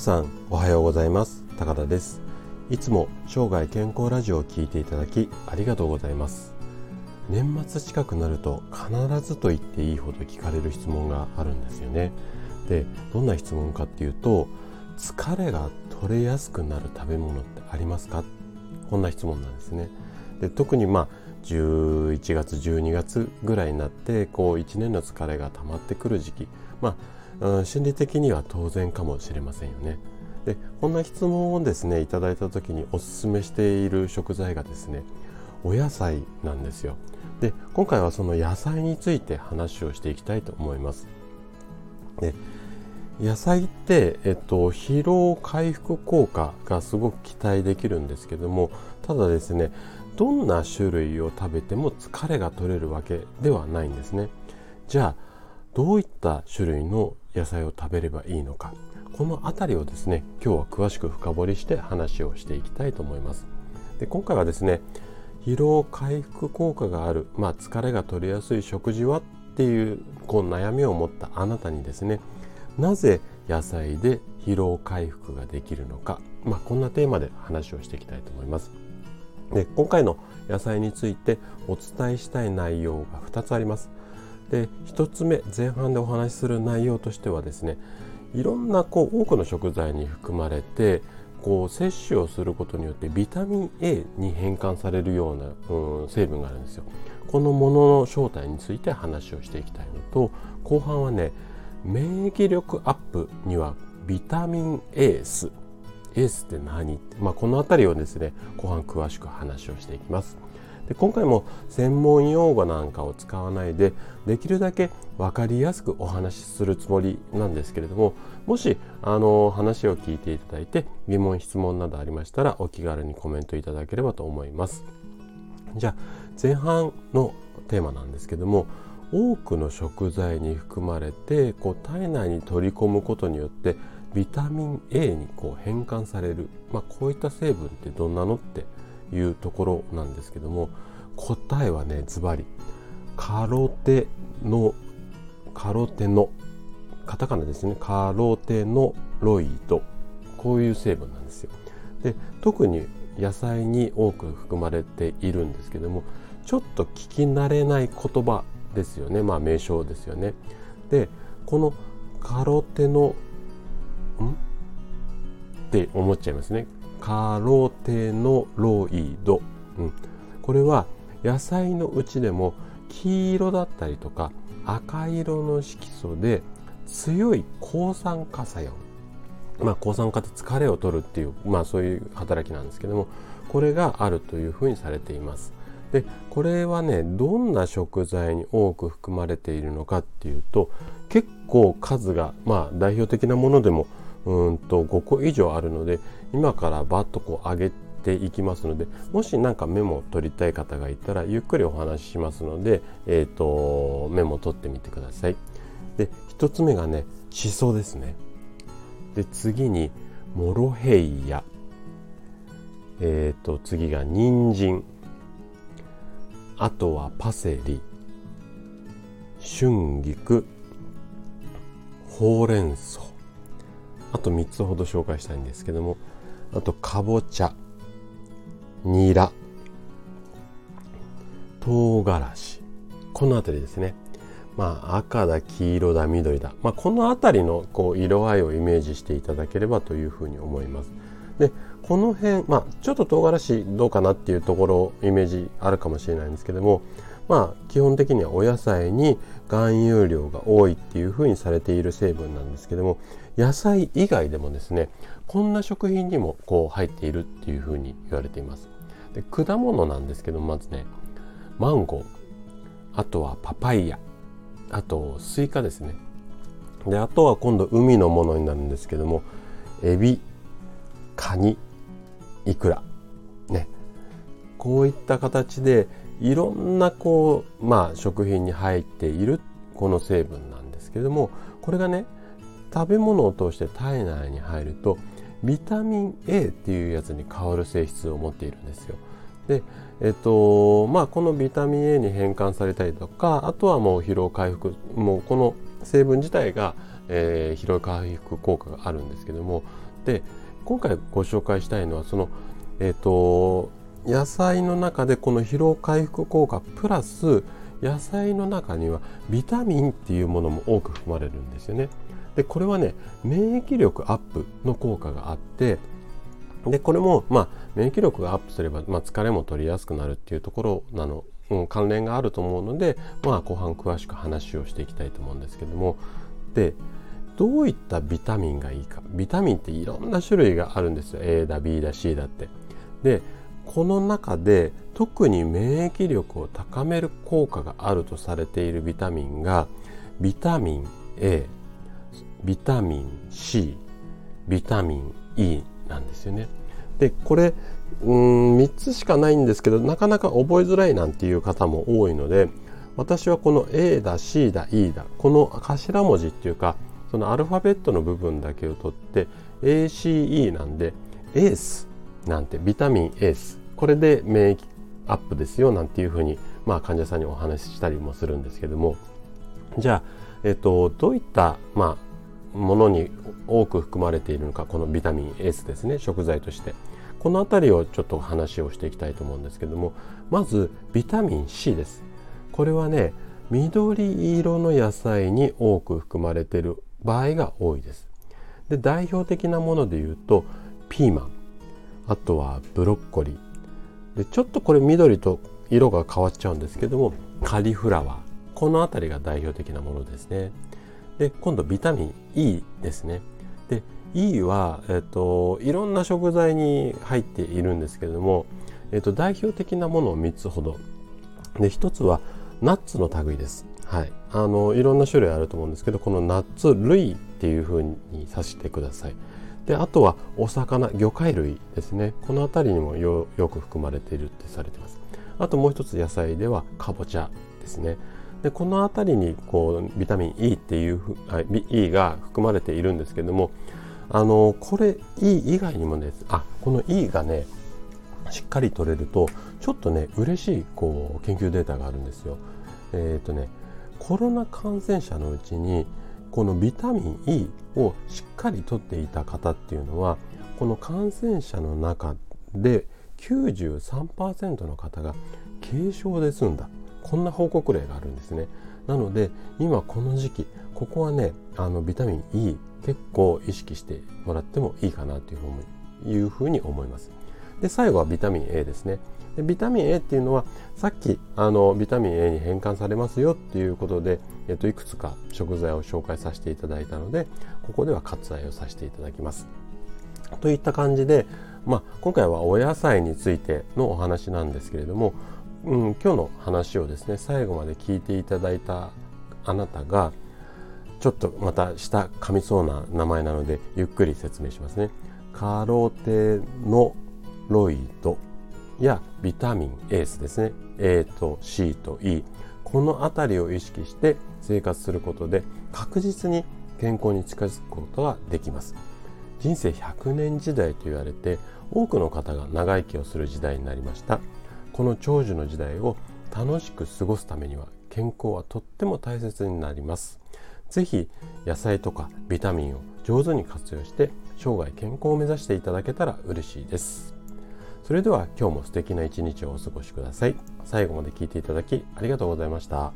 皆さんおはようございます。高田です。いつも生涯健康ラジオを聞いていただきありがとうございます。年末近くなると必ずと言っていいほど聞かれる質問があるんですよね。でどんな質問かっていうと疲れが取れやすくなる食べ物ってありますか？こんな質問なんですね。で特にまあ11月12月ぐらいになってこう1年の疲れが溜まってくる時期。まあ、心理的には当然かもしれませんよね。でこんな質問をですねいただいた時におすすめしている食材がですねお野菜なんですよ。で今回はその野菜について話をしていきたいと思います。で野菜って、えっと、疲労回復効果がすごく期待できるんですけどもただですねどんな種類を食べても疲れが取れるわけではないんですね。じゃあどういった種類の野菜を食べればいいのか。この辺りをですね今日は詳しく深掘りして話をしていきたいと思います。で今回はですね疲労回復効果がある、まあ、疲れが取れやすい食事はっていうこう悩みを持ったあなたにですねなぜ野菜で疲労回復ができるのか、まあ、こんなテーマで話をしていきたいと思います。で今回の野菜についてお伝えしたい内容が2つあります。で1つ目前半でお話しする内容としてはですねいろんなこう多くの食材に含まれてこう摂取をすることによってビタミン A に変換されるような、うん、成分があるんですよ。このものの正体について話をしていきたいのと後半はね免疫力アップにはビタミンエースエースって何って。まあ、この辺りをですね後半詳しく話をしていきます。で今回も専門用語なんかを使わないでできるだけ分かりやすくお話しするつもりなんですけれどももしあの話を聞いていただいて疑問質問などありましたらお気軽にコメントいただければと思います。じゃあ前半のテーマなんですけども多くの食材に含まれてこう体内に取り込むことによってビタミン A にこう変換される、まあ、こういった成分ってどんなのっていうところなんですけども答えはねズバリ。カロテノカロテノカタカナですね。カロテノロイド。こういう成分なんですよ。で特に野菜に多く含まれているんですけどもちょっと聞き慣れない言葉ですよね。まあ名称ですよね。でこのカロテノん？って思っちゃいますね。カロテノロイド、うん、これは野菜のうちでも黄色だったりとか赤色の色素で強い抗酸化作用。まあ抗酸化って疲れを取るっていうまあそういう働きなんですけどもこれがあるというふうにされています。でこれはねどんな食材に多く含まれているのかっていうと結構数がまあ代表的なものでもうんと5個以上あるので今からバッとこう上げていきますのでもし何かメモを取りたい方がいたらゆっくりお話ししますので、えーと、メモを取ってみてください。で1つ目がねしそですね。で次にモロヘイヤ。えっ、ー、と次が人参。あとはパセリ春菊ほうれん草あと3つほど紹介したいんですけどもあとかぼちゃニラ唐辛子この辺りですね。まあ赤だ黄色だ緑だ、まあ、この辺りのこう色合いをイメージしていただければというふうに思います。でこの辺、まあ、ちょっと唐辛子どうかなっていうところイメージあるかもしれないんですけどもまあ基本的にはお野菜に含有量が多いっていうふうにされている成分なんですけども野菜以外でもですねこんな食品にもこう入っているっていうふうに言われています。で果物なんですけどまずねマンゴーあとはパパイヤあとスイカですね。であとは今度海のものになるんですけどもエビカニいくらね。こういった形でいろんなこうまあ食品に入っているこの成分なんですけどもこれがね食べ物を通して体内に入るとビタミン A っていうやつに変わる性質を持っているんですよ。で、えっと、まあこのビタミン A に変換されたりとか、あとはもう疲労回復、もうこの成分自体が、えー、疲労回復効果があるんですけども、で今回ご紹介したいのはそのえっ、と野菜の中でこの疲労回復効果プラス野菜の中にはビタミンっていうものも多く含まれるんですよね。でこれはね免疫力アップの効果があってでこれもまあ免疫力がアップすれば、まあ、疲れも取りやすくなるっていうところなの、うん、関連があると思うのでまあ後半詳しく話をしていきたいと思うんですけども。でどういったビタミンがいいか。ビタミンっていろんな種類があるんですよ。A だ B だ C だって。でこの中で特に免疫力を高める効果があるとされているビタミンがビタミン A ビタミン C ビタミン E なんですよね。でこれうん3つしかないんですけどなかなか覚えづらいなんていう方も多いので私はこの A だ C だ E だこの頭文字っていうかそのアルファベットの部分だけを取って ACE なんでエースなんてビタミンエースこれで免疫アップですよなんていうふうに、まあ、患者さんにお話ししたりもするんですけどもじゃあ、えっと、どういった、まあ、ものに多く含まれているのかこのビタミン S ですね食材として。この辺りをちょっと話をしていきたいと思うんですけどもまずビタミン C です。これはね緑色の野菜に多く含まれている場合が多いです。で代表的なもので言うとピーマン。あとはブロッコリー。でちょっとこれ緑と色が変わっちゃうんですけどもカリフラワー。この辺りが代表的なものですね。で今度ビタミン E ですね。で E は、えっと、いろんな食材に入っているんですけれども、えっと、代表的なものを3つほど。で1つはナッツの類です、はい、あのいろんな種類あると思うんですけどこのナッツ類っていうふうにさしてください。であとはお魚魚介類ですね。この辺りにもよく含まれているってされてます。あともう一つ野菜ではかぼちゃですね。でこの辺りにこうビタミン E っていう E が含まれているんですけどもあのこれ E 以外にもですあこの E がねしっかり取れるとちょっとね嬉しいこう研究データがあるんですよ。えっ、ー、とねコロナ感染者のうちにこのビタミン E をしっかりとっていた方っていうのはこの感染者の中で93%の方が軽症で済んだこんな報告例があるんですね。なので今この時期ここはねあのビタミン E 結構意識してもらってもいいかなというふうに思います。で最後はビタミン A ですね。でビタミン A っていうのはさっきあのビタミン A に変換されますよっていうことで、えっと、いくつか食材を紹介させていただいたのでここでは割愛をさせていただきます。といった感じで、まあ、今回はお野菜についてのお話なんですけれどもうん、今日の話をですね最後まで聞いていただいたあなたがちょっとまた下噛みそうな名前なのでゆっくり説明しますね。カロテノロイドやビタミン A ですね。A と C と E この辺りを意識して生活することで確実に健康に近づくことができます。人生100年時代と言われて多くの方が長生きをする時代になりました。この長寿の時代を楽しく過ごすためには健康はとっても大切になります。是非野菜とかビタミンを上手に活用して生涯健康を目指していただけたら嬉しいです。それでは今日も素敵な一日をお過ごしください。最後まで聞いていただきありがとうございました。